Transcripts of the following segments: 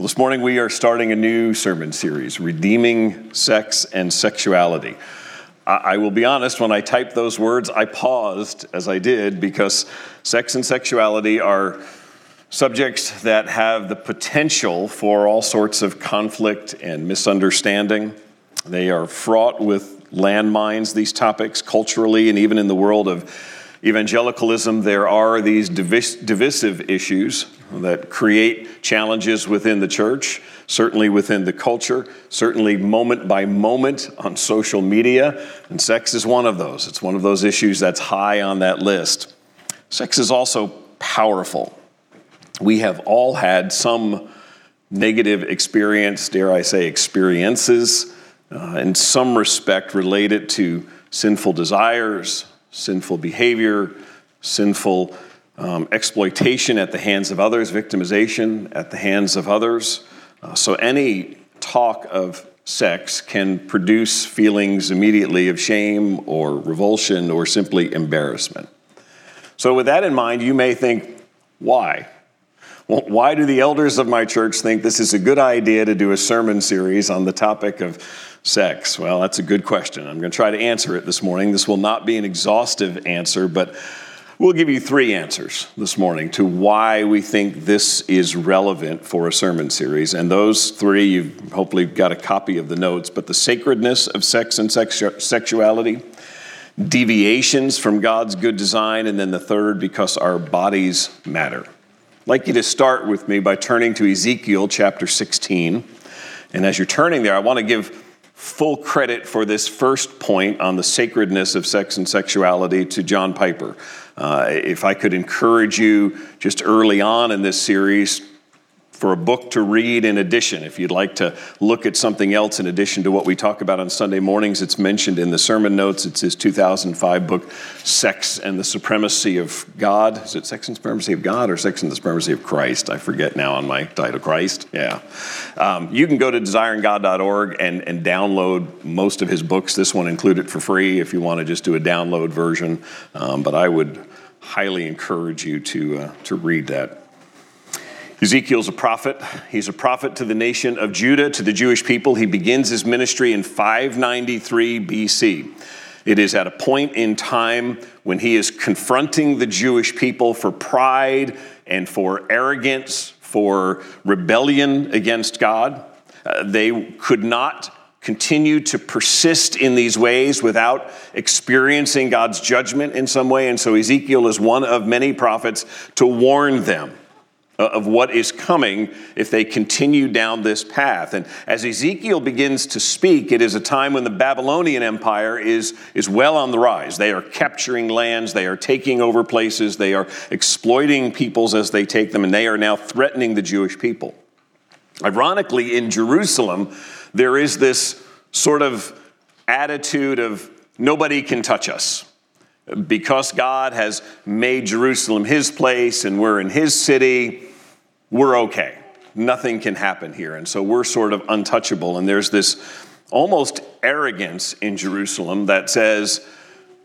Well, this morning we are starting a new sermon series, Redeeming Sex and Sexuality. I will be honest, when I typed those words, I paused as I did because sex and sexuality are subjects that have the potential for all sorts of conflict and misunderstanding. They are fraught with landmines, these topics, culturally and even in the world of evangelicalism, there are these divis- divisive issues that create challenges within the church, certainly within the culture, certainly moment by moment on social media, and sex is one of those. It's one of those issues that's high on that list. Sex is also powerful. We have all had some negative experience, dare I say, experiences, uh, in some respect related to sinful desires, sinful behavior, sinful um, exploitation at the hands of others, victimization at the hands of others. Uh, so, any talk of sex can produce feelings immediately of shame or revulsion or simply embarrassment. So, with that in mind, you may think, why? Well, why do the elders of my church think this is a good idea to do a sermon series on the topic of sex? Well, that's a good question. I'm going to try to answer it this morning. This will not be an exhaustive answer, but we'll give you three answers this morning to why we think this is relevant for a sermon series. And those three, you've hopefully got a copy of the notes, but the sacredness of sex and sexu- sexuality, deviations from God's good design, and then the third, because our bodies matter. I'd like you to start with me by turning to Ezekiel chapter 16. And as you're turning there, I want to give full credit for this first point on the sacredness of sex and sexuality to John Piper. Uh, if I could encourage you just early on in this series for a book to read in addition. If you'd like to look at something else in addition to what we talk about on Sunday mornings, it's mentioned in the sermon notes. It's his 2005 book, Sex and the Supremacy of God. Is it Sex and Supremacy of God or Sex and the Supremacy of Christ? I forget now on my title, Christ. Yeah. Um, you can go to desiringgod.org and, and download most of his books. This one included for free if you want to just do a download version. Um, but I would highly encourage you to, uh, to read that. Ezekiel's a prophet. He's a prophet to the nation of Judah, to the Jewish people. He begins his ministry in 593 BC. It is at a point in time when he is confronting the Jewish people for pride and for arrogance, for rebellion against God. Uh, they could not continue to persist in these ways without experiencing God's judgment in some way. And so Ezekiel is one of many prophets to warn them Uh, of what is coming if they continue down this path. And as Ezekiel begins to speak, it is a time when the Babylonian Empire is, is well on the rise. They are capturing lands, they are taking over places, they are exploiting peoples as they take them, and they are now threatening the Jewish people. Ironically, in Jerusalem, there is this sort of attitude of nobody can touch us because God has made Jerusalem his place and we're in his city, we're okay. Nothing can happen here. And so we're sort of untouchable. And there's this almost arrogance in Jerusalem that says,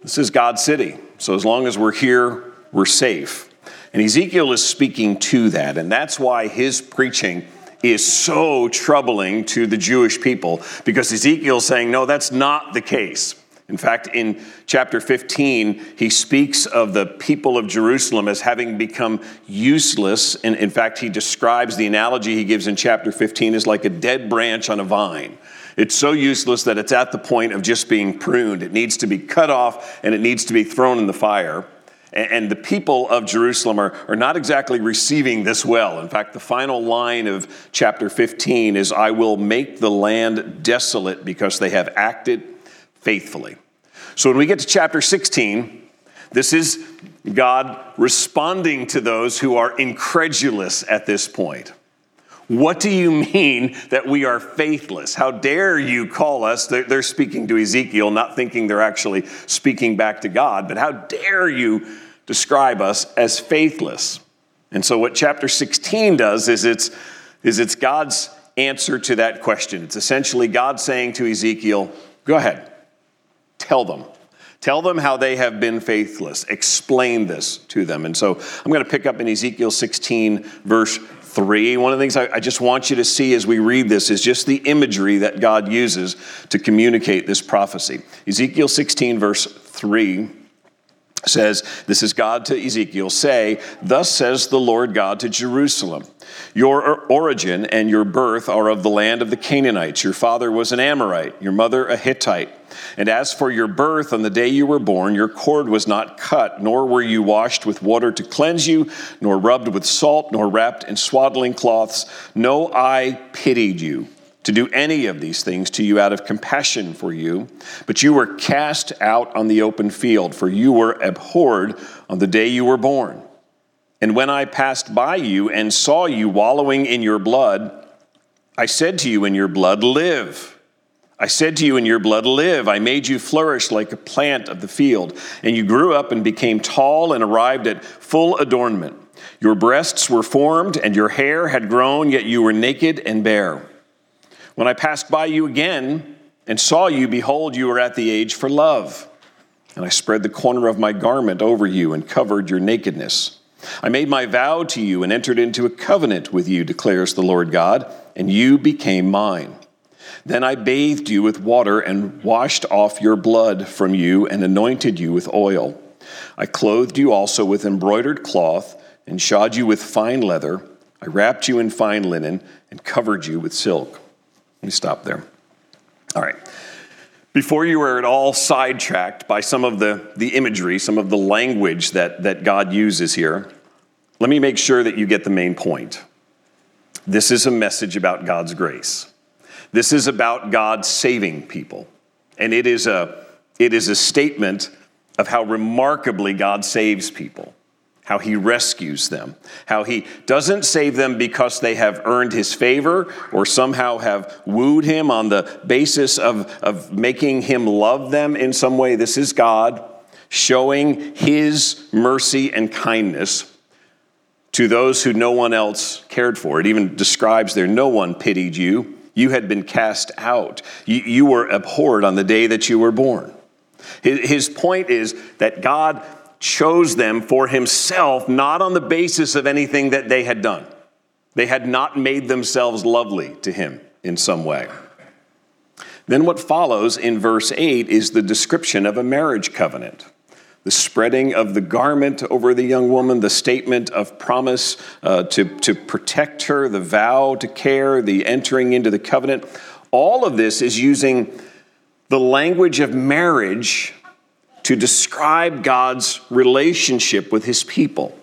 this is God's city. So as long as we're here, we're safe. And Ezekiel is speaking to that. And that's why his preaching is so troubling to the Jewish people because Ezekiel's saying, no, that's not the case. In fact, in chapter 15, he speaks of the people of Jerusalem as having become useless. And in fact, he describes the analogy he gives in chapter 15 as like a dead branch on a vine. It's so useless that it's at the point of just being pruned. It needs to be cut off and it needs to be thrown in the fire. And the people of Jerusalem are, are not exactly receiving this well. In fact, the final line of chapter 15 is I will make the land desolate because they have acted faithfully. So when we get to chapter 16, this is God responding to those who are incredulous at this point. What do you mean that we are faithless? How dare you call us? They're speaking to Ezekiel, not thinking they're actually speaking back to God, but how dare you describe us as faithless? And so, what chapter 16 does is it's, is it's God's answer to that question. It's essentially God saying to Ezekiel, Go ahead, Tell them. Tell them how they have been faithless. Explain this to them. And so I'm going to pick up in Ezekiel 16, verse 3. One of the things I, just want you to see as we read this is just the imagery that God uses to communicate this prophecy. Ezekiel 16, verse 3 says, This is God to Ezekiel, say, Thus says the Lord God to Jerusalem, Your origin and your birth are of the land of the Canaanites. Your father was an Amorite, your mother a Hittite. And as for your birth, on the day you were born, your cord was not cut, nor were you washed with water to cleanse you, nor rubbed with salt, nor wrapped in swaddling cloths. No eye pitied you to do any of these things to you out of compassion for you, but you were cast out on the open field, for you were abhorred on the day you were born. And when I passed by you and saw you wallowing in your blood, I said to you in your blood, Live. I said to you in your blood, Live. I made you flourish like a plant of the field, and you grew up and became tall and arrived at full adornment. Your breasts were formed, and your hair had grown, yet you were naked and bare. When I passed by you again and saw you, behold, you were at the age for love. And I spread the corner of my garment over you and covered your nakedness. I made my vow to you and entered into a covenant with you, declares the Lord God, and you became mine. Then I bathed you with water and washed off your blood from you and anointed you with oil. I clothed you also with embroidered cloth and shod you with fine leather. I wrapped you in fine linen and covered you with silk. Let me stop there. All right. Before you are at all sidetracked by some of the, the imagery, some of the language that, that God uses here, let me make sure that you get the main point. This is a message about God's grace. This is about God saving people. And it is a, it is a statement of how remarkably God saves people how he rescues them, how he doesn't save them because they have earned his favor or somehow have wooed him on the basis of, of making him love them in some way. This is God showing his mercy and kindness to those who no one else cared for. It even describes there no one pitied you. You had been cast out, you, you were abhorred on the day that you were born. His point is that God chose them for himself, not on the basis of anything that they had done. They had not made themselves lovely to him in some way. Then, what follows in verse 8 is the description of a marriage covenant the spreading of the garment over the young woman, the statement of promise uh, to, to protect her, the vow to care, the entering into the covenant. All of this is using the language of marriage to describe God's relationship with his people.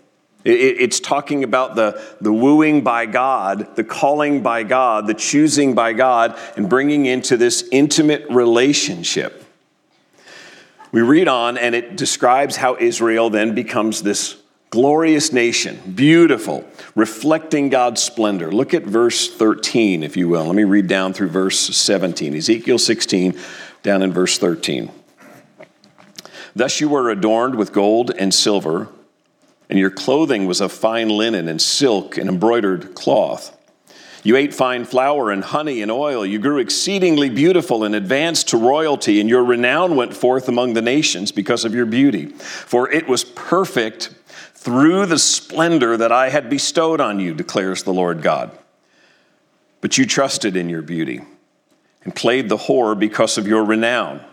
It's talking about the, the wooing by God, the calling by God, the choosing by God, and bringing into this intimate relationship. We read on, and it describes how Israel then becomes this glorious nation, beautiful, reflecting God's splendor. Look at verse 13, if you will. Let me read down through verse 17. Ezekiel 16, down in verse 13. Thus you were adorned with gold and silver, and your clothing was of fine linen and silk and embroidered cloth. You ate fine flour and honey and oil. You grew exceedingly beautiful and advanced to royalty, and your renown went forth among the nations because of your beauty. For it was perfect through the splendor that I had bestowed on you, declares the Lord God. But you trusted in your beauty and played the whore because of your renown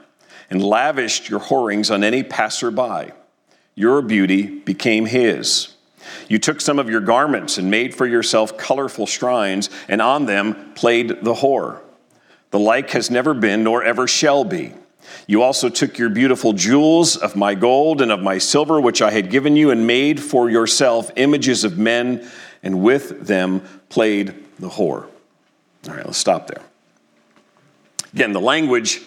and lavished your whorings on any passerby. Your beauty became his. You took some of your garments and made for yourself colorful shrines, and on them played the whore. The like has never been, nor ever shall be. You also took your beautiful jewels of my gold and of my silver, which I had given you, and made for yourself images of men, and with them played the whore. All right, let's stop there. Again, the language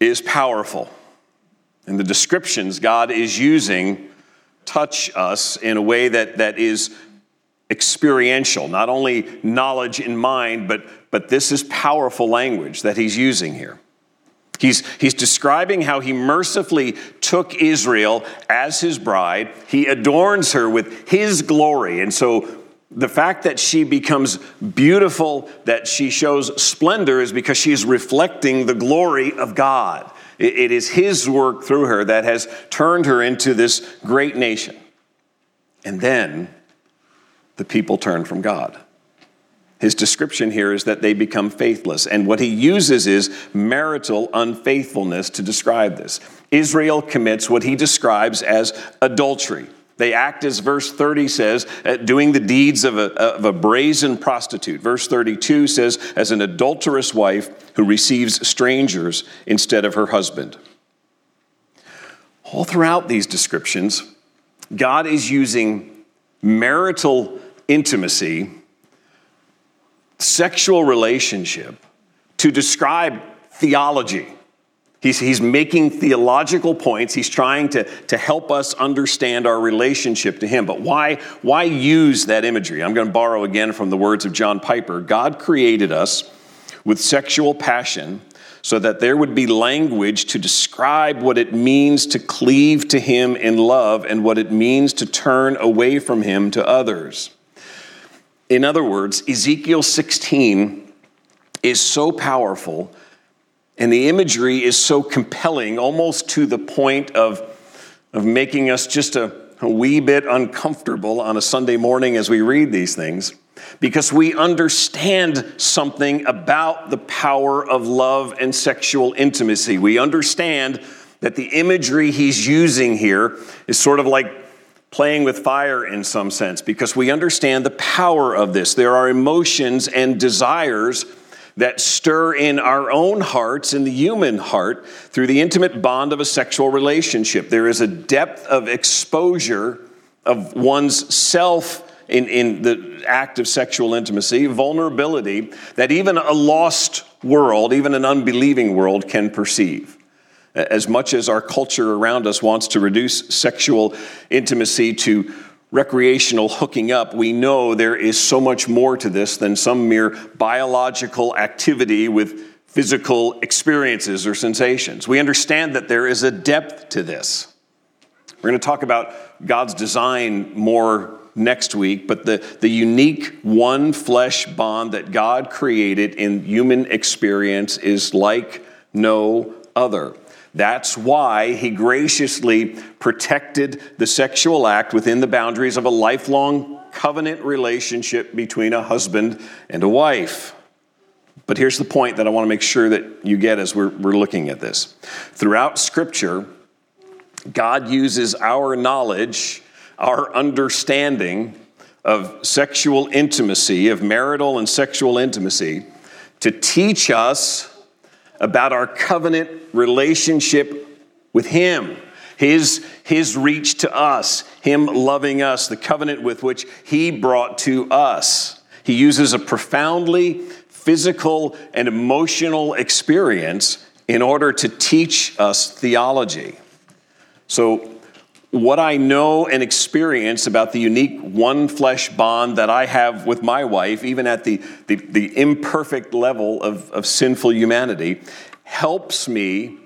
is powerful. And the descriptions God is using touch us in a way that, that is experiential, not only knowledge in mind, but, but this is powerful language that he's using here. He's, he's describing how he mercifully took Israel as his bride. He adorns her with his glory. And so the fact that she becomes beautiful, that she shows splendor, is because she is reflecting the glory of God. It is His work through her that has turned her into this great nation. And then the people turn from God. His description here is that they become faithless. And what he uses is marital unfaithfulness to describe this. Israel commits what he describes as adultery. They act, as verse 30 says, uh, doing the deeds of a, of a brazen prostitute. Verse 32 says, as an adulterous wife who receives strangers instead of her husband. All throughout these descriptions, God is using marital intimacy, sexual relationship, to describe theology. He's, he's making theological points. He's trying to, to help us understand our relationship to Him. But why, why use that imagery? I'm going to borrow again from the words of John Piper. God created us with sexual passion so that there would be language to describe what it means to cleave to Him in love and what it means to turn away from Him to others. In other words, Ezekiel 16 is so powerful and the imagery is so compelling, almost to the point of, of making us just a, a wee bit uncomfortable on a Sunday morning as we read these things because we understand something about the power of love and sexual intimacy. We understand that the imagery he's using here is sort of like playing with fire in some sense because we understand the power of this. There are emotions and desires that stir in our own hearts, in the human heart, through the intimate bond of a sexual relationship. There is a depth of exposure of one's self in, in the act of sexual intimacy, vulnerability that even a lost world, even an unbelieving world, can perceive. As much as our culture around us wants to reduce sexual intimacy to recreational hooking up, we know there is so much more to this than some mere biological activity with physical experiences or sensations. We understand that there is a depth to this. We're going to talk about God's design more next week, but the, the unique one flesh bond that God created in human experience is like no other. That's why he graciously protected the sexual act within the boundaries of a lifelong covenant relationship between a husband and a wife. But here's the point that I want to make sure that you get as we're, we're looking at this. Throughout Scripture, God uses our knowledge our understanding of sexual intimacy, of marital and sexual intimacy, to teach us about our covenant relationship with Him. His, his reach to us, Him loving us, the covenant with which He brought to us. He uses a profoundly physical and emotional experience in order to teach us theology. So, what I know and experience about the unique one flesh bond that I have with my wife, even at the, the, the imperfect level of, of sinful humanity, helps me.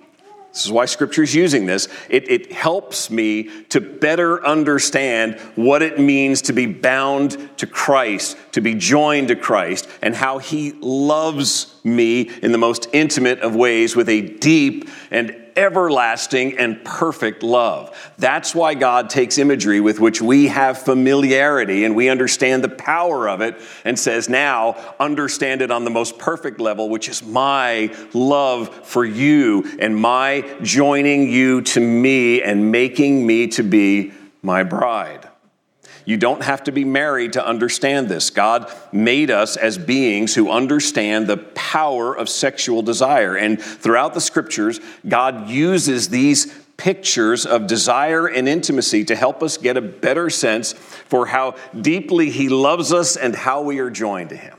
This is why Scripture is using this. It, it helps me to better understand what it means to be bound to Christ, to be joined to Christ, and how He loves me in the most intimate of ways with a deep and everlasting and perfect love. That's why God takes imagery with which we have familiarity and we understand the power of it and says, now understand it on the most perfect level, which is my love for you and my joining you to me and making me to be my bride. You don't have to be married to understand this. God made us as beings who understand the power of sexual desire. And throughout the scriptures, God uses these pictures of desire and intimacy to help us get a better sense for how deeply He loves us and how we are joined to Him.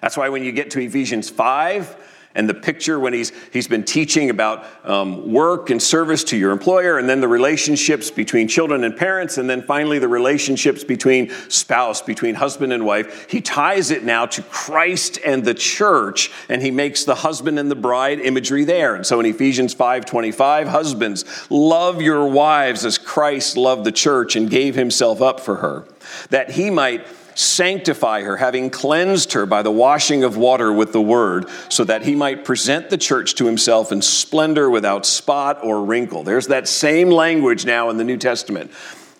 That's why when you get to Ephesians 5, and the picture when he's, he's been teaching about um, work and service to your employer, and then the relationships between children and parents, and then finally the relationships between spouse, between husband and wife. He ties it now to Christ and the church, and he makes the husband and the bride imagery there. And so in Ephesians 5:25, husbands, love your wives as Christ loved the church and gave himself up for her, that he might sanctify her, having cleansed her by the washing of water with the word, so that he might present the church to himself in splendor without spot or wrinkle. There's that same language now in the New Testament.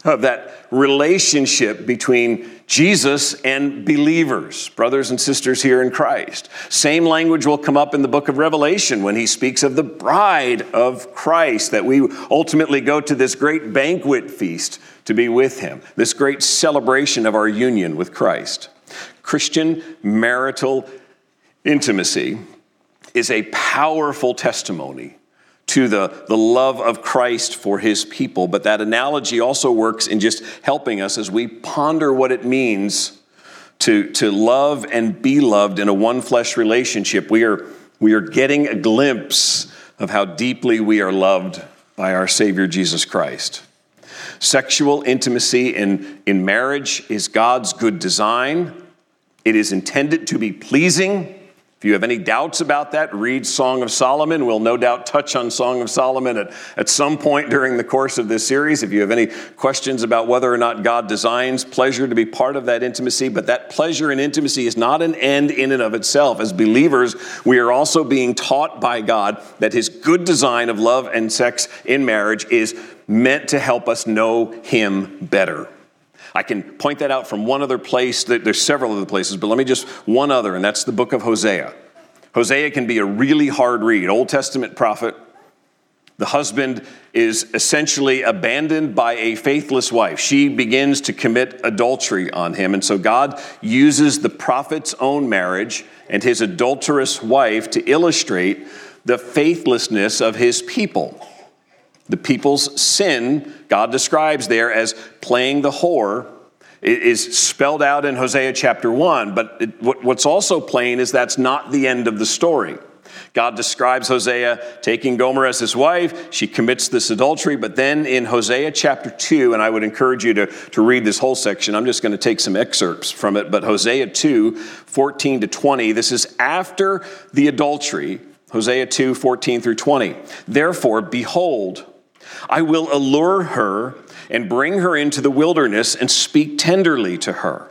Of that relationship between Jesus and believers, brothers and sisters here in Christ. Same language will come up in the book of Revelation when he speaks of the bride of Christ, that we ultimately go to this great banquet feast to be with him, this great celebration of our union with Christ. Christian marital intimacy is a powerful testimony to the, the love of Christ for his people. But that analogy also works in just helping us as we ponder what it means to, to love and be loved in a one flesh relationship. We are, we are getting a glimpse of how deeply we are loved by our Savior Jesus Christ. Sexual intimacy in, in marriage is God's good design. It is intended to be pleasing if you have any doubts about that, read Song of Solomon. We'll no doubt touch on Song of Solomon at, at some point during the course of this series. If you have any questions about whether or not God designs pleasure to be part of that intimacy, but that pleasure and intimacy is not an end in and of itself. As believers, we are also being taught by God that His good design of love and sex in marriage is meant to help us know Him better. I can point that out from one other place. There's several other places, but let me just one other, and that's the book of Hosea. Hosea can be a really hard read. Old Testament prophet. The husband is essentially abandoned by a faithless wife. She begins to commit adultery on him. And so God uses the prophet's own marriage and his adulterous wife to illustrate the faithlessness of his people. The people's sin, God describes there as playing the whore, is spelled out in Hosea chapter 1. But it, what's also plain is that's not the end of the story. God describes Hosea taking Gomer as his wife. She commits this adultery. But then in Hosea chapter 2, and I would encourage you to, to read this whole section, I'm just going to take some excerpts from it. But Hosea 2, 14 to 20, this is after the adultery. Hosea 2, 14 through 20. Therefore, behold, I will allure her and bring her into the wilderness and speak tenderly to her.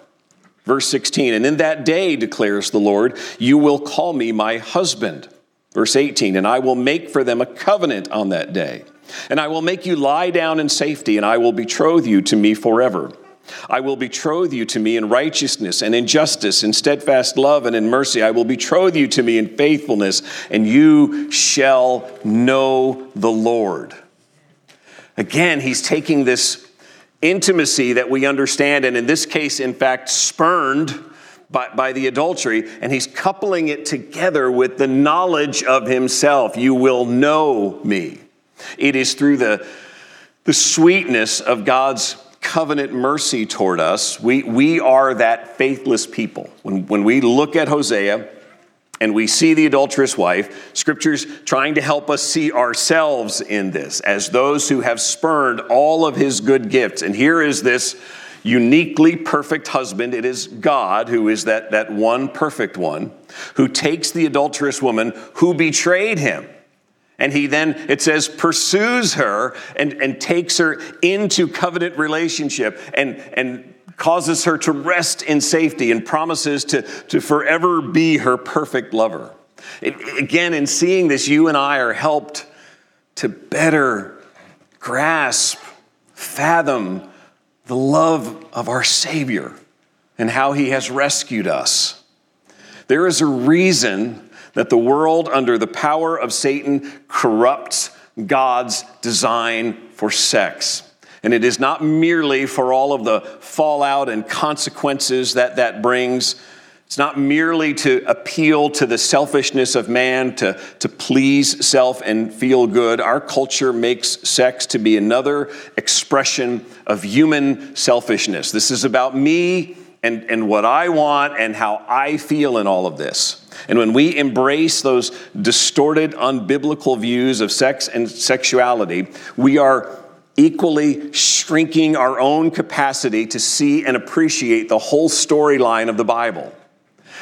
Verse 16, and in that day, declares the Lord, you will call me my husband. Verse 18, and I will make for them a covenant on that day. And I will make you lie down in safety, and I will betroth you to me forever. I will betroth you to me in righteousness and in justice, in steadfast love and in mercy. I will betroth you to me in faithfulness, and you shall know the Lord. Again, he's taking this intimacy that we understand, and in this case, in fact, spurned by, by the adultery, and he's coupling it together with the knowledge of himself. You will know me. It is through the, the sweetness of God's covenant mercy toward us. We, we are that faithless people. When, when we look at Hosea, and we see the adulterous wife. Scripture's trying to help us see ourselves in this as those who have spurned all of his good gifts. And here is this uniquely perfect husband. It is God who is that, that one perfect one who takes the adulterous woman who betrayed him. And he then, it says, pursues her and, and takes her into covenant relationship and, and causes her to rest in safety and promises to, to forever be her perfect lover. It, again, in seeing this, you and I are helped to better grasp, fathom the love of our Savior and how He has rescued us. There is a reason that the world, under the power of Satan, corrupts God's design for sex. And it is not merely for all of the fallout and consequences that that brings. It's not merely to appeal to the selfishness of man, to, to please self and feel good. Our culture makes sex to be another expression of human selfishness. This is about me and, and what I want and how I feel in all of this. And when we embrace those distorted, unbiblical views of sex and sexuality, we are equally shrinking our own capacity to see and appreciate the whole storyline of the Bible.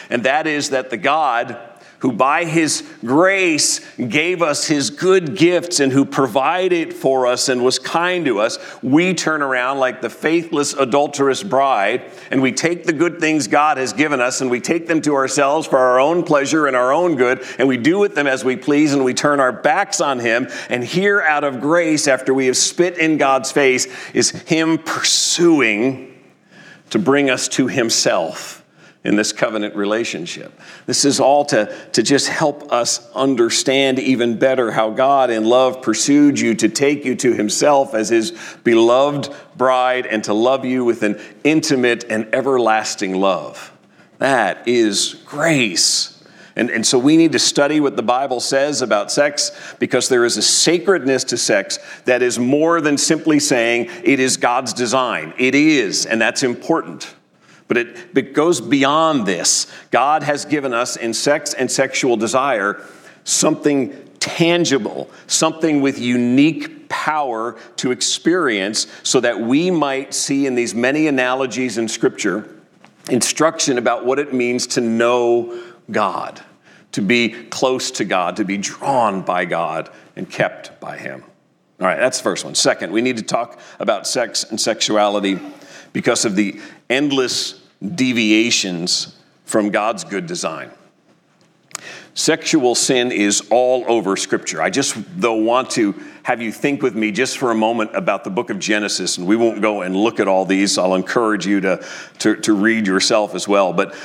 And that is that the God who by his grace gave us his good gifts and who provided for us and was kind to us, we turn around like the faithless, adulterous bride and we take the good things God has given us and we take them to ourselves for our own pleasure and our own good and we do with them as we please and we turn our backs on him. And here, out of grace, after we have spit in God's face, is him pursuing to bring us to himself in this covenant relationship. This is all to, to just help us understand even better how God in love pursued you to take you to Himself as His beloved bride and to love you with an intimate and everlasting love. That is grace. And, and so we need to study what the Bible says about sex because there is a sacredness to sex that is more than simply saying it is God's design. It is, and that's important. But it, it goes beyond this. God has given us in sex and sexual desire something tangible, something with unique power to experience, so that we might see in these many analogies in Scripture instruction about what it means to know God, to be close to God, to be drawn by God and kept by Him. All right, that's the first one. Second, we need to talk about sex and sexuality because of the endless deviations from God's good design. Sexual sin is all over Scripture. I just, though, want to have you think with me just for a moment about the book of Genesis, and we won't go and look at all these. I'll encourage you to, to, to read yourself as well. But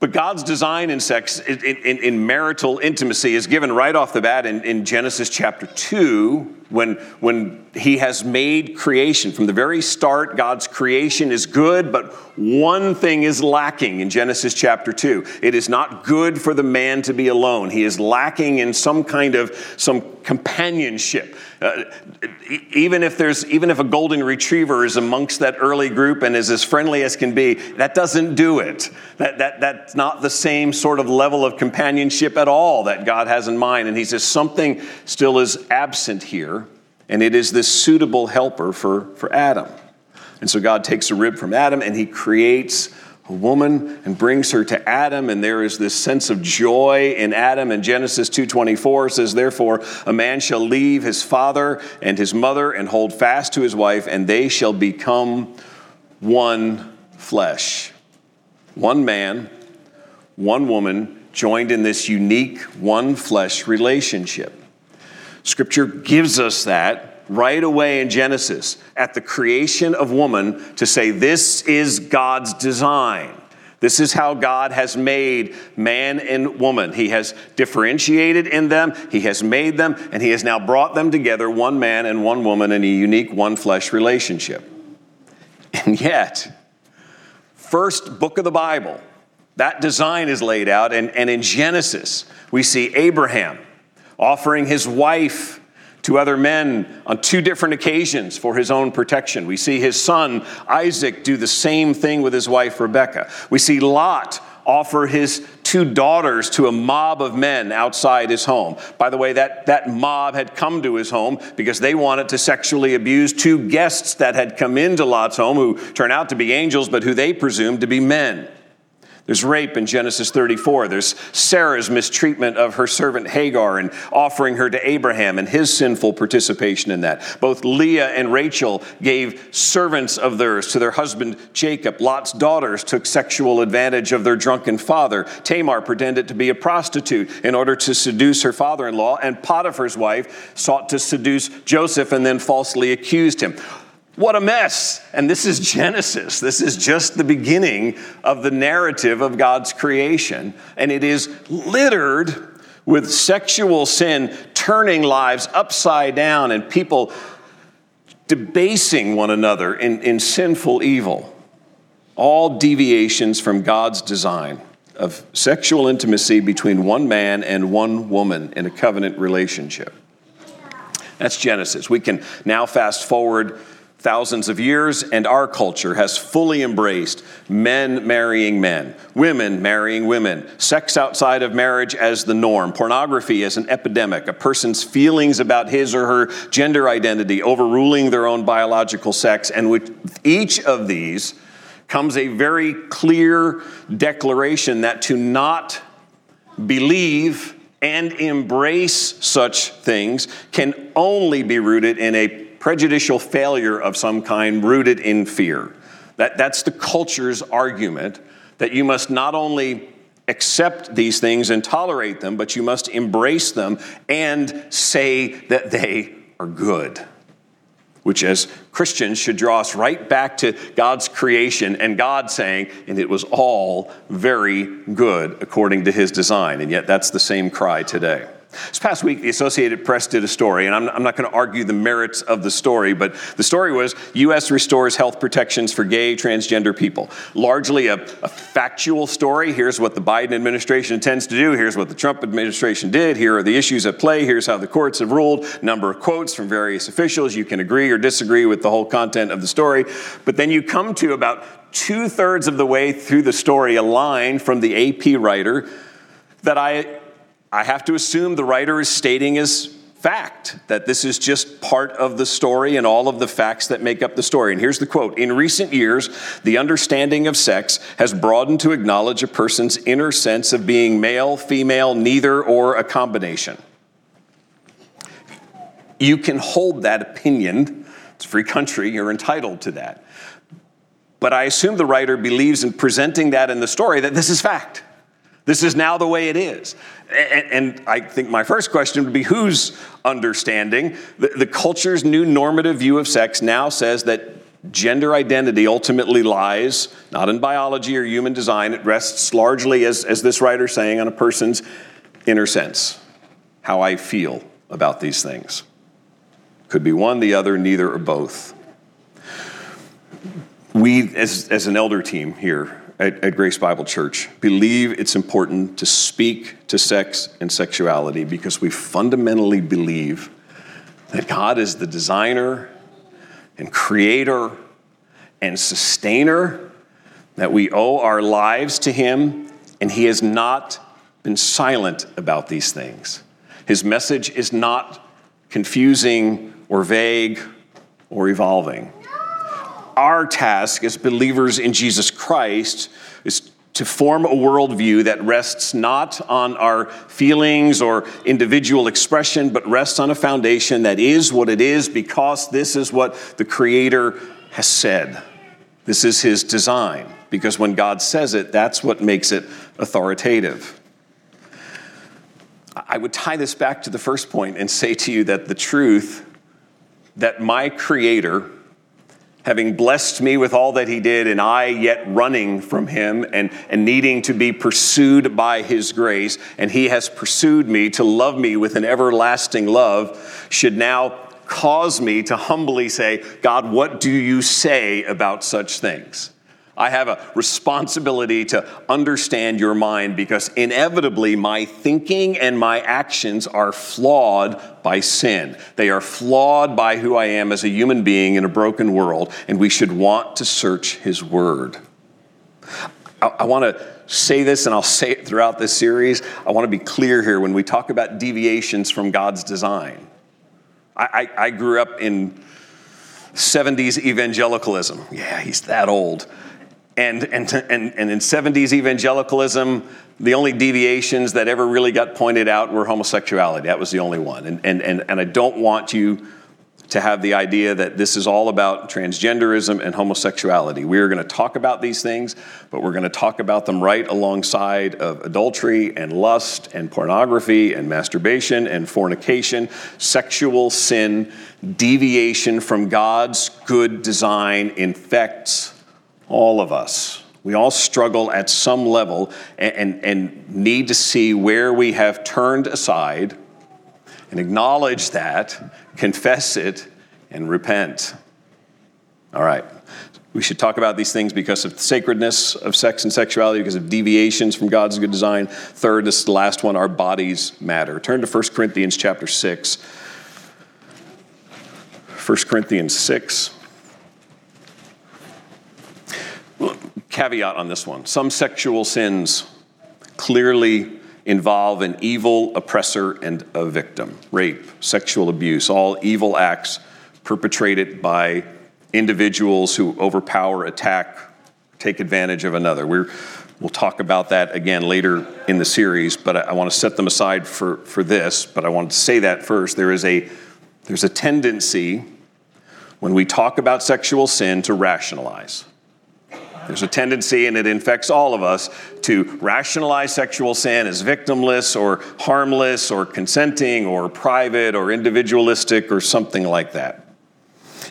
but God's design in sex, in, in, in, marital intimacy, is given right off the bat in, in Genesis chapter 2 when, when he has made creation. From the very start, God's creation is good, but one thing is lacking in Genesis chapter 2. It is not good for the man to be alone. He is lacking in some kind of some companionship. Uh, even if there's even if a golden retriever is amongst that early group and is as friendly as can be, that doesn't do it. That, that, that's not the same sort of level of companionship at all that God has in mind. And he says something still is absent here and it is this suitable helper for, for Adam. And so God takes a rib from Adam and he creates a woman and brings her to Adam and there is this sense of joy in Adam and Genesis 2:24 says therefore a man shall leave his father and his mother and hold fast to his wife and they shall become one flesh. One man, one woman joined in this unique one flesh relationship. Scripture gives us that right away in Genesis at the creation of woman to say, This is God's design. This is how God has made man and woman. He has differentiated in them, He has made them, and He has now brought them together, one man and one woman, in a unique one flesh relationship. And yet, first book of the Bible, that design is laid out, and, and in Genesis, we see Abraham offering his wife to other men on two different occasions for his own protection. We see his son Isaac do the same thing with his wife Rebekah. We see Lot offer his two daughters to a mob of men outside his home. By the way, that, that mob had come to his home because they wanted to sexually abuse two guests that had come into Lot's home who turned out to be angels, but who they presumed to be men. There's rape in Genesis 34. There's Sarah's mistreatment of her servant Hagar and offering her to Abraham and his sinful participation in that. Both Leah and Rachel gave servants of theirs to their husband Jacob. Lot's daughters took sexual advantage of their drunken father. Tamar pretended to be a prostitute in order to seduce her father in law, and Potiphar's wife sought to seduce Joseph and then falsely accused him. What a mess. And this is Genesis. This is just the beginning of the narrative of God's creation. And it is littered with sexual sin turning lives upside down and people debasing one another in, in sinful evil. All deviations from God's design of sexual intimacy between one man and one woman in a covenant relationship. That's Genesis. We can now fast forward thousands of years, and our culture has fully embraced men marrying men, women marrying women, sex outside of marriage as the norm, pornography as an epidemic, a person's feelings about his or her gender identity overruling their own biological sex. And with each of these comes a very clear declaration that to not believe, and embrace such things can only be rooted in a prejudicial failure of some kind, rooted in fear. That, that's the culture's argument that you must not only accept these things and tolerate them, but you must embrace them and say that they are good. Which, as Christians, should draw us right back to God's creation and God saying, and it was all very good according to his design. And yet, that's the same cry today. This past week, the Associated Press did a story, and I'm, I'm not going to argue the merits of the story, but the story was U.S. restores health protections for gay, transgender people. Largely a, a factual story. Here's what the Biden administration intends to do. Here's what the Trump administration did. Here are the issues at play. Here's how the courts have ruled. Number of quotes from various officials. You can agree or disagree with the whole content of the story. But then you come to about two thirds of the way through the story, a line from the AP writer that I I have to assume the writer is stating as fact that this is just part of the story and all of the facts that make up the story. And here's the quote In recent years, the understanding of sex has broadened to acknowledge a person's inner sense of being male, female, neither, or a combination. You can hold that opinion. It's a free country, you're entitled to that. But I assume the writer believes in presenting that in the story that this is fact. This is now the way it is. And, I think my first question would be whose understanding? The, the culture's new normative view of sex now says that gender identity ultimately lies not in biology or human design. It rests largely, as, as this writer's saying, on a person's inner sense, how I feel about these things. Could be one, the other, neither, or both. We, as, as an elder team here, at, at, Grace Bible Church believe it's important to speak to sex and sexuality because we fundamentally believe that God is the designer and creator and sustainer, that we owe our lives to Him, and He has not been silent about these things. His message is not confusing or vague or evolving our task as believers in Jesus Christ is to form a worldview that rests not on our feelings or individual expression, but rests on a foundation that is what it is because this is what the Creator has said. This is His design. Because when God says it, that's what makes it authoritative. I would tie this back to the first point and say to you that the truth that my Creator, having blessed me with all that he did, and I yet running from him and, and needing to be pursued by his grace, and he has pursued me to love me with an everlasting love, should now cause me to humbly say, God, what do you say about such things? I have a responsibility to understand your mind because inevitably my thinking and my actions are flawed by sin. They are flawed by who I am as a human being in a broken world, and we should want to search His Word. I, I want to say this, and I'll say it throughout this series. I want to be clear here when we talk about deviations from God's design. I, I, I grew up in 70s evangelicalism. Yeah, he's that old. And, and, and, and in 70s evangelicalism, the only deviations that ever really got pointed out were homosexuality. That was the only one. And, and, and, and I don't want you to have the idea that this is all about transgenderism and homosexuality. We are going to talk about these things, but we're going to talk about them right alongside of adultery and lust and pornography and masturbation and fornication, sexual sin, deviation from God's good design infects all of us. We all struggle at some level and, and, and, need to see where we have turned aside and acknowledge that, confess it, and repent. All right. We should talk about these things because of the sacredness of sex and sexuality, because of deviations from God's good design. Third, this is the last one, our bodies matter. Turn to 1 Corinthians chapter 6. 1 Corinthians 6. Caveat on this one. Some sexual sins clearly involve an evil oppressor and a victim rape, sexual abuse, all evil acts perpetrated by individuals who overpower, attack, take advantage of another. We're We'll talk about that again later in the series, but I, I want to set them aside for, for this. But I want to say that first. There is a, there's a tendency when we talk about sexual sin to rationalize. There's a tendency, and it infects all of us, to rationalize sexual sin as victimless or harmless or consenting or private or individualistic or something like that.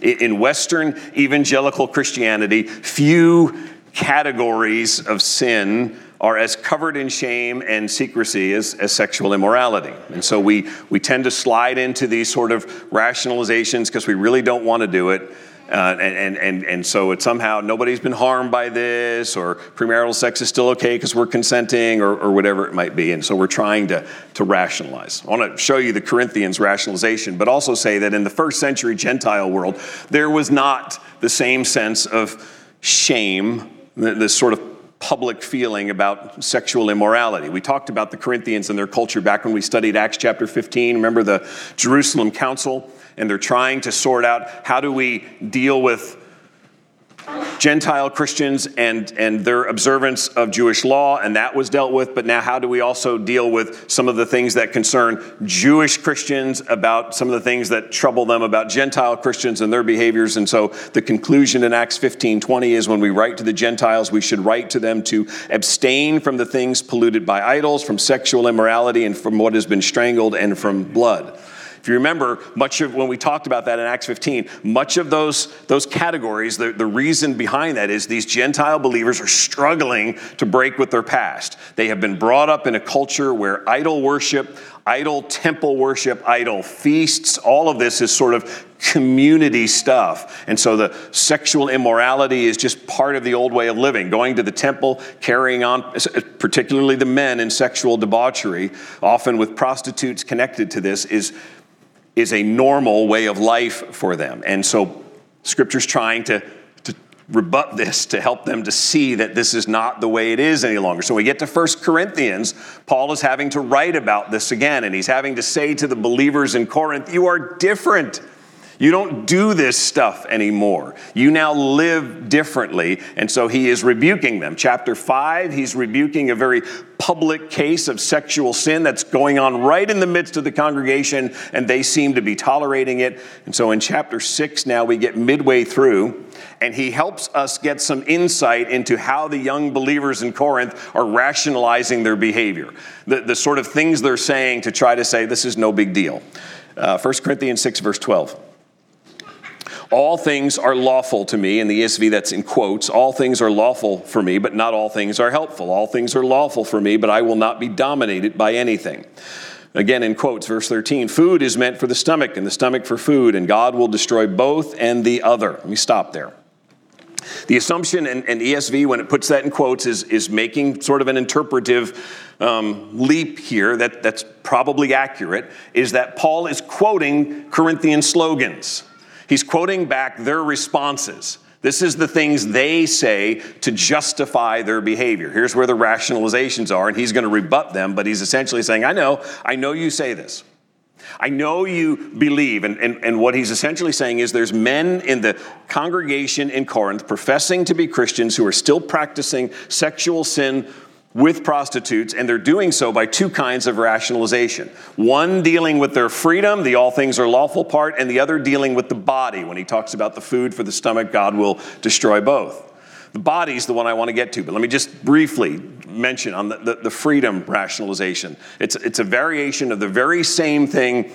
In Western evangelical Christianity, few categories of sin are as covered in shame and secrecy as, as sexual immorality. And so we, we tend to slide into these sort of rationalizations because we really don't want to do it. Uh, and, and, and so it's somehow nobody's been harmed by this, or premarital sex is still okay because we're consenting, or, or whatever it might be. And so we're trying to, to rationalize. I want to show you the Corinthians rationalization, but also say that in the first century Gentile world, there was not the same sense of shame, this sort of public feeling about sexual immorality. We talked about the Corinthians and their culture back when we studied Acts chapter 15. Remember the Jerusalem Council? And they're trying to sort out how do we deal with Gentile Christians and, and their observance of Jewish law, and that was dealt with. But now, how do we also deal with some of the things that concern Jewish Christians about some of the things that trouble them about Gentile Christians and their behaviors? And so, the conclusion in Acts 15 20 is when we write to the Gentiles, we should write to them to abstain from the things polluted by idols, from sexual immorality, and from what has been strangled, and from blood. If you remember, much of when we talked about that in Acts 15, much of those, those categories, the, the reason behind that is these Gentile believers are struggling to break with their past. They have been brought up in a culture where idol worship, idol temple worship, idol feasts, all of this is sort of community stuff. And so the sexual immorality is just part of the old way of living. Going to the temple, carrying on, particularly the men in sexual debauchery, often with prostitutes connected to this, is is a normal way of life for them. And so scripture's trying to, to rebut this to help them to see that this is not the way it is any longer. So we get to First Corinthians, Paul is having to write about this again, and he's having to say to the believers in Corinth, You are different. You don't do this stuff anymore. You now live differently. And so he is rebuking them. Chapter 5, he's rebuking a very public case of sexual sin that's going on right in the midst of the congregation, and they seem to be tolerating it. And so in chapter 6, now we get midway through, and he helps us get some insight into how the young believers in Corinth are rationalizing their behavior, the, the sort of things they're saying to try to say this is no big deal. Uh, 1 Corinthians 6, verse 12. All things are lawful to me. In the ESV, that's in quotes. All things are lawful for me, but not all things are helpful. All things are lawful for me, but I will not be dominated by anything. Again, in quotes, verse 13 food is meant for the stomach, and the stomach for food, and God will destroy both and the other. Let me stop there. The assumption, and, ESV, when it puts that in quotes, is, is making sort of an interpretive um, leap here that, that's probably accurate, is that Paul is quoting Corinthian slogans. He's quoting back their responses. This is the things they say to justify their behavior. Here's where the rationalizations are, and he's going to rebut them, but he's essentially saying, I know, I know you say this. I know you believe, and, and, and what he's essentially saying is there's men in the congregation in Corinth professing to be Christians who are still practicing sexual sin with prostitutes, and they're doing so by two kinds of rationalization. One dealing with their freedom, the all things are lawful part, and the other dealing with the body. When he talks about the food for the stomach, God will destroy both. The body's the one I want to get to, but let me just briefly mention on the, the, the freedom rationalization. It's, it's a variation of the very same thing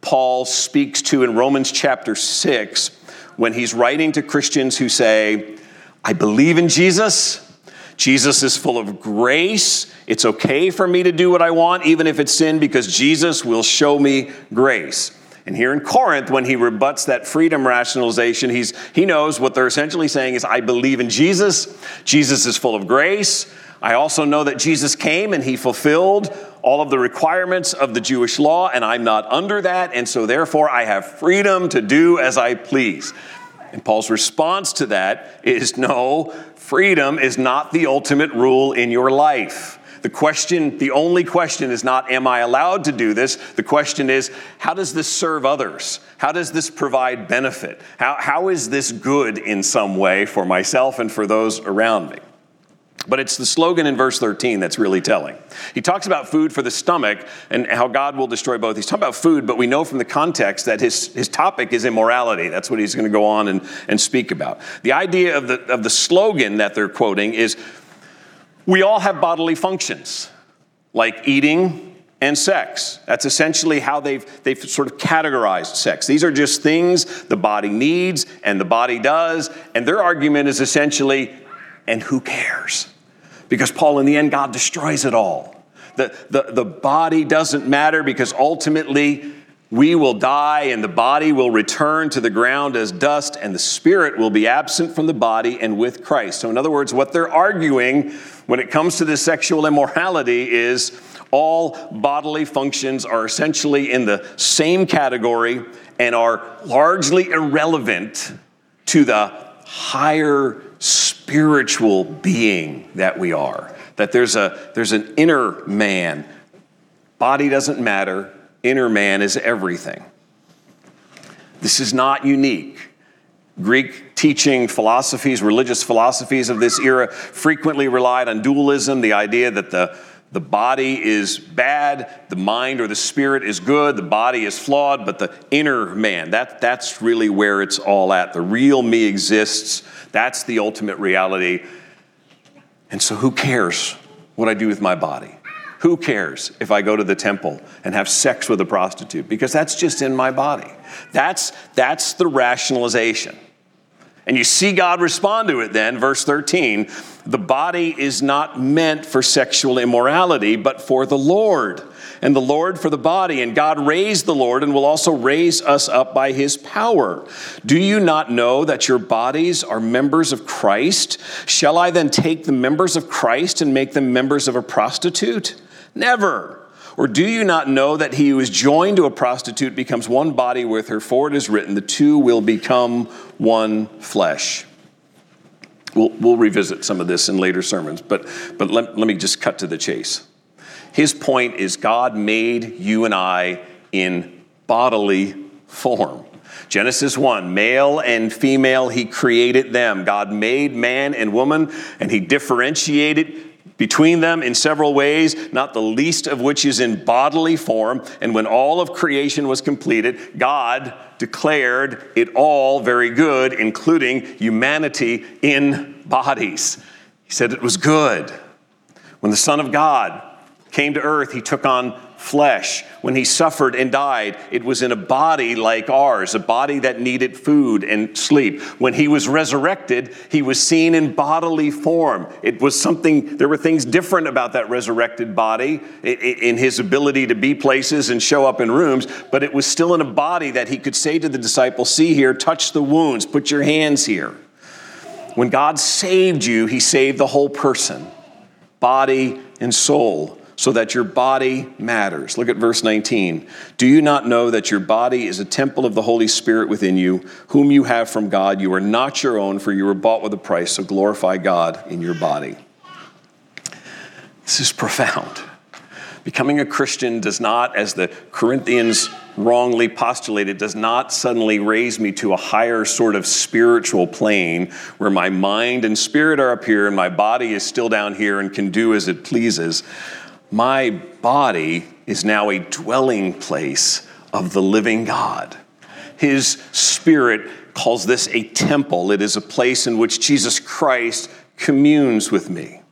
Paul speaks to in Romans chapter 6 when he's writing to Christians who say, I believe in Jesus Jesus is full of grace. It's okay for me to do what I want, even if it's sin, because Jesus will show me grace. And here in Corinth, when he rebuts that freedom rationalization, he's, he knows what they're essentially saying is, I believe in Jesus. Jesus is full of grace. I also know that Jesus came and he fulfilled all of the requirements of the Jewish law, and I'm not under that, and so therefore I have freedom to do as I please. And Paul's response to that is no, freedom is not the ultimate rule in your life. The question, the only question is not, am I allowed to do this? The question is, how does this serve others? How does this provide benefit? How, how is this good in some way for myself and for those around me? But it's the slogan in verse 13 that's really telling. He talks about food for the stomach and how God will destroy both. He's talking about food, but we know from the context that his, his topic is immorality. That's what he's going to go on and, and speak about. The idea of the, of the slogan that they're quoting is we all have bodily functions, like eating, and sex. That's essentially how they've, they've sort of categorized sex. These are just things the body needs and the body does. And their argument is essentially, and who cares? Because, Paul, in the end, God destroys it all. The, the, the body doesn't matter because ultimately we will die and the body will return to the ground as dust and the spirit will be absent from the body and with Christ. So, in other words, what they're arguing when it comes to this sexual immorality is all bodily functions are essentially in the same category and are largely irrelevant to the higher spiritual being that we are. That there's, a, there's an inner man. Body doesn't matter, inner man is everything. This is not unique. Greek teaching philosophies, religious philosophies of this era frequently relied on dualism, the idea that the, the body is bad, the mind or the spirit is good, the body is flawed, but the inner man, that, that's really where it's all at. The real me exists that's the ultimate reality. And so, who cares what I do with my body? Who cares if I go to the temple and have sex with a prostitute? Because that's just in my body. That's, that's the rationalization. And you see God respond to it then, verse 13. The body is not meant for sexual immorality, but for the Lord and the Lord for the body. And God raised the Lord and will also raise us up by his power. Do you not know that your bodies are members of Christ? Shall I then take the members of Christ and make them members of a prostitute? Never. Or do you not know that he who is joined to a prostitute becomes one body with her? For it is written, the two will become one flesh. We'll, we'll revisit some of this in later sermons, but, but let, let me just cut to the chase. His point is God made you and I in bodily form. Genesis 1, male and female, he created them. God made man and woman, and he differentiated between them in several ways, not the least of which is in bodily form. And when all of creation was completed, God declared it all very good, including humanity in bodies. He said it was good. When the Son of God came to earth, he took on flesh. When he suffered and died, it was in a body like ours, a body that needed food and sleep. When he was resurrected, he was seen in bodily form. It was something, there were things different about that resurrected body in his ability to be places and show up in rooms, but it was still in a body that he could say to the disciples, See here, touch the wounds, put your hands here. When God saved you, he saved the whole person, body and soul so that your body matters. Look at verse 19. Do you not know that your body is a temple of the Holy Spirit within you, whom you have from God? You are not your own, for you were bought with a price, so glorify God in your body. This is profound. Becoming a Christian does not, as the Corinthians wrongly postulated, does not suddenly raise me to a higher sort of spiritual plane where my mind and spirit are up here and my body is still down here and can do as it pleases. My body is now a dwelling place of the living God. His Spirit calls this a temple. It is a place in which Jesus Christ communes with me.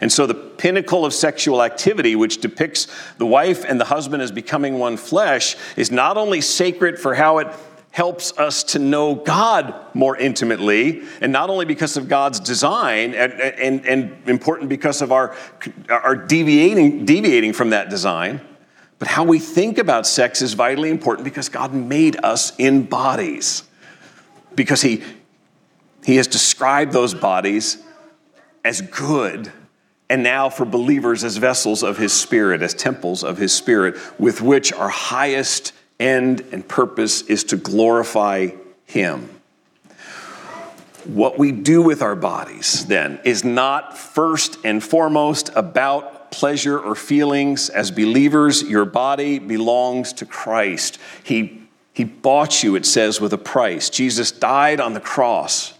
And so, the pinnacle of sexual activity, which depicts the wife and the husband as becoming one flesh, is not only sacred for how it helps us to know God more intimately, and not only because of God's design, and, and, and important because of our, our deviating, deviating from that design, but how we think about sex is vitally important because God made us in bodies. Because He, he has described those bodies as good, and now for believers as vessels of His Spirit, as temples of His Spirit, with which our highest end and purpose is to glorify Him. What we do with our bodies, then, is not first and foremost about pleasure or feelings. As believers, your body belongs to Christ. He, he bought you, it says, with a price. Jesus died on the cross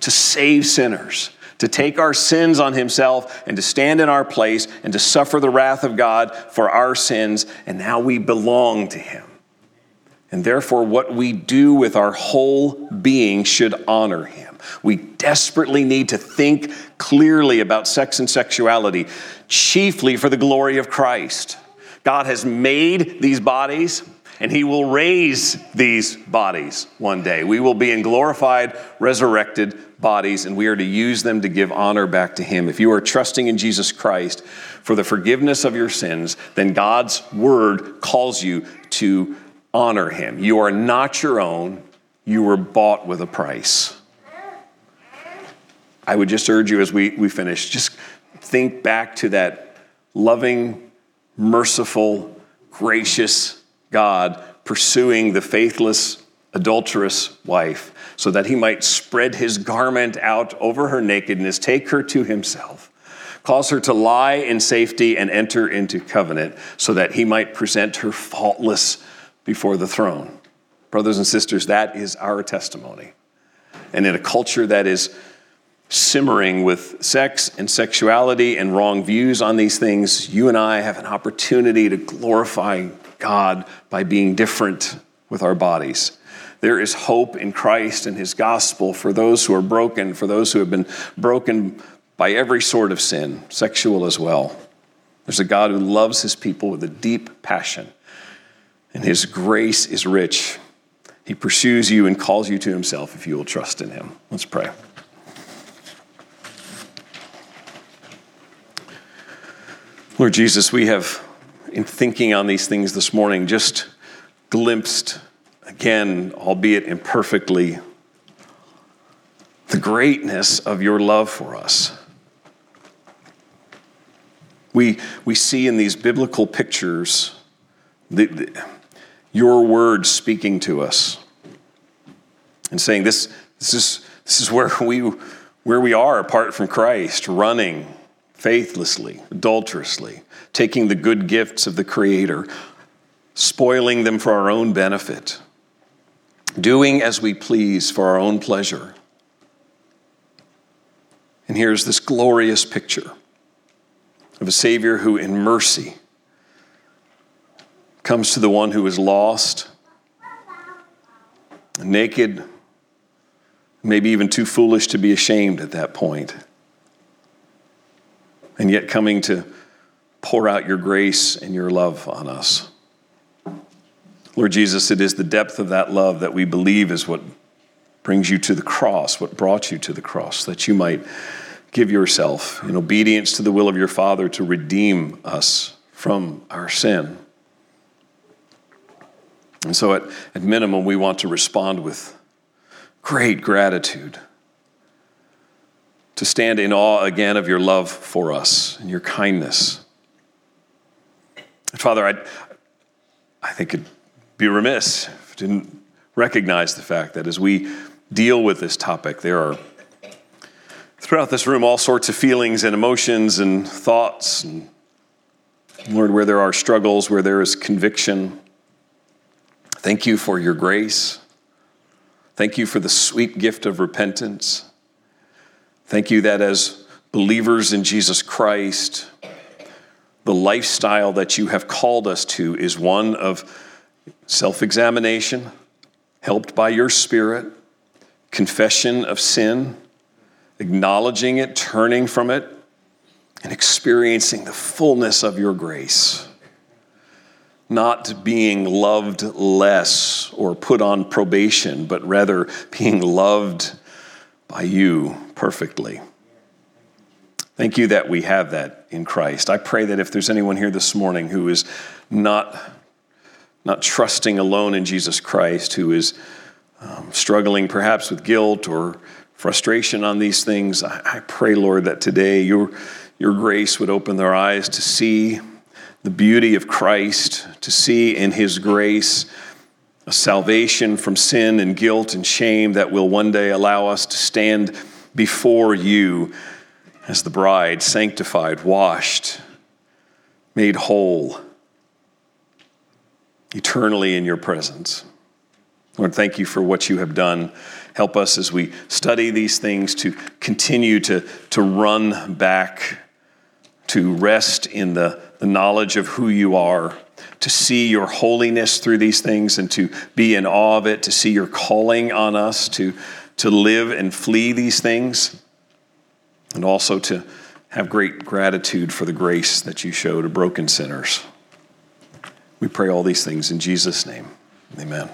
to save sinners to take our sins on himself and to stand in our place and to suffer the wrath of God for our sins. And now we belong to him. And therefore, what we do with our whole being should honor him. We desperately need to think clearly about sex and sexuality, chiefly for the glory of Christ. God has made these bodies, and he will raise these bodies one day. We will be in glorified, resurrected bodies, and we are to use them to give honor back to him. If you are trusting in Jesus Christ for the forgiveness of your sins, then God's word calls you to honor him. You are not your own, you were bought with a price. I would just urge you as we, we finish, just think back to that loving, merciful, gracious God pursuing the faithless, adulterous wife so that he might spread his garment out over her nakedness, take her to himself cause her to lie in safety and enter into covenant so that he might present her faultless before the throne. Brothers and sisters, that is our testimony. And in a culture that is simmering with sex and sexuality and wrong views on these things, you and I have an opportunity to glorify God by being different with our bodies. There is hope in Christ and His gospel for those who are broken, for those who have been broken by every sort of sin, sexual as well. There's a God who loves His people with a deep passion and his grace is rich. He pursues you and calls you to himself if you will trust in him. Let's pray. Lord Jesus, we have, in thinking on these things this morning, just glimpsed again, albeit imperfectly, the greatness of your love for us. We, we see in these biblical pictures the, the your word speaking to us and saying this, this, is, this is where we, where we are apart from Christ, running faithlessly, adulterously, taking the good gifts of the Creator, spoiling them for our own benefit, doing as we please for our own pleasure. And here's this glorious picture of a Savior who, in mercy, comes to the one who is lost, naked, maybe even too foolish to be ashamed at that point, and yet coming to pour out your grace and your love on us. Lord Jesus, it is the depth of that love that we believe is what brings you to the cross, what brought you to the cross, that you might give yourself in obedience to the will of your Father to redeem us from our sin. And so, at, at minimum, we want to respond with great gratitude, to stand in awe again of your love for us and your kindness. Father, I, I think it'd be remiss if I didn't recognize the fact that as we deal with this topic, there are throughout this room all sorts of feelings and emotions and thoughts. And Lord, where there are struggles, where there is conviction, Thank you for your grace. Thank you for the sweet gift of repentance. Thank you that as believers in Jesus Christ, the lifestyle that you have called us to is one of self examination, helped by your Spirit, confession of sin, acknowledging it, turning from it, and experiencing the fullness of your grace not being loved less or put on probation, but rather being loved by you perfectly. Thank you that we have that in Christ. I pray that if there's anyone here this morning who is not, not trusting alone in Jesus Christ, who is um, struggling perhaps with guilt or frustration on these things, I, I pray, Lord, that today your, your grace would open their eyes to see the beauty of Christ, to see in His grace a salvation from sin and guilt and shame that will one day allow us to stand before you as the bride, sanctified, washed, made whole, eternally in your presence. Lord, thank you for what you have done. Help us as we study these things to continue to, to run back, to rest in the, the knowledge of who you are, to see your holiness through these things and to be in awe of it, to see your calling on us to, to live and flee these things, and also to have great gratitude for the grace that you show to broken sinners. We pray all these things in Jesus' name. Amen.